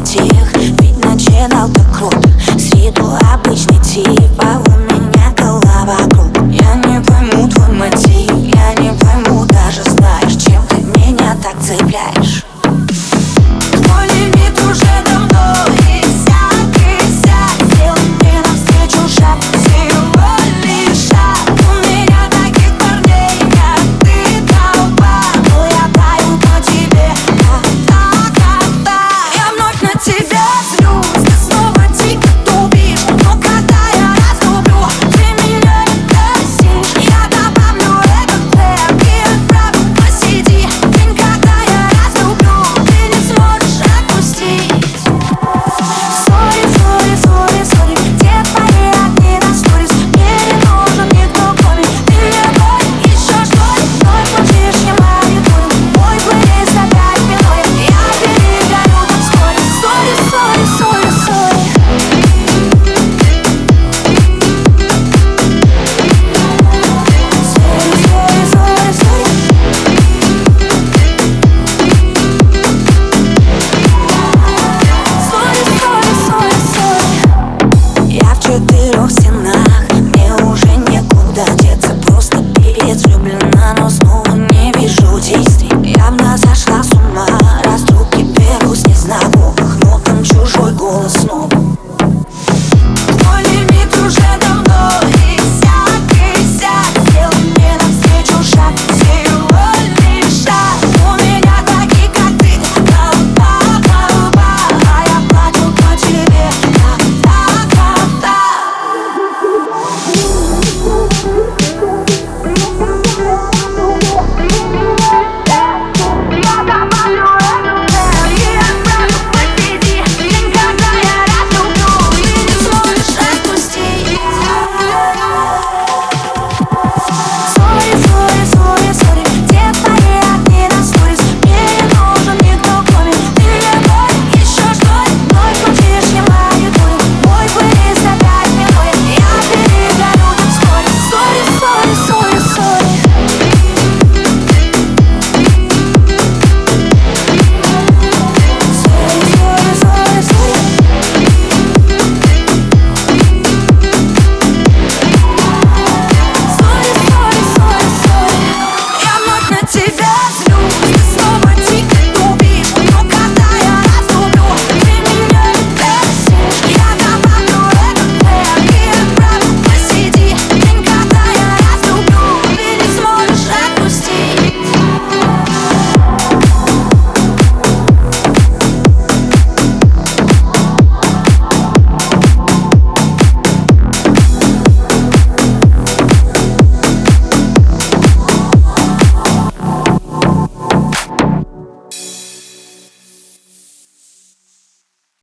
тих Ведь начинал так круто С виду обычный тип А you did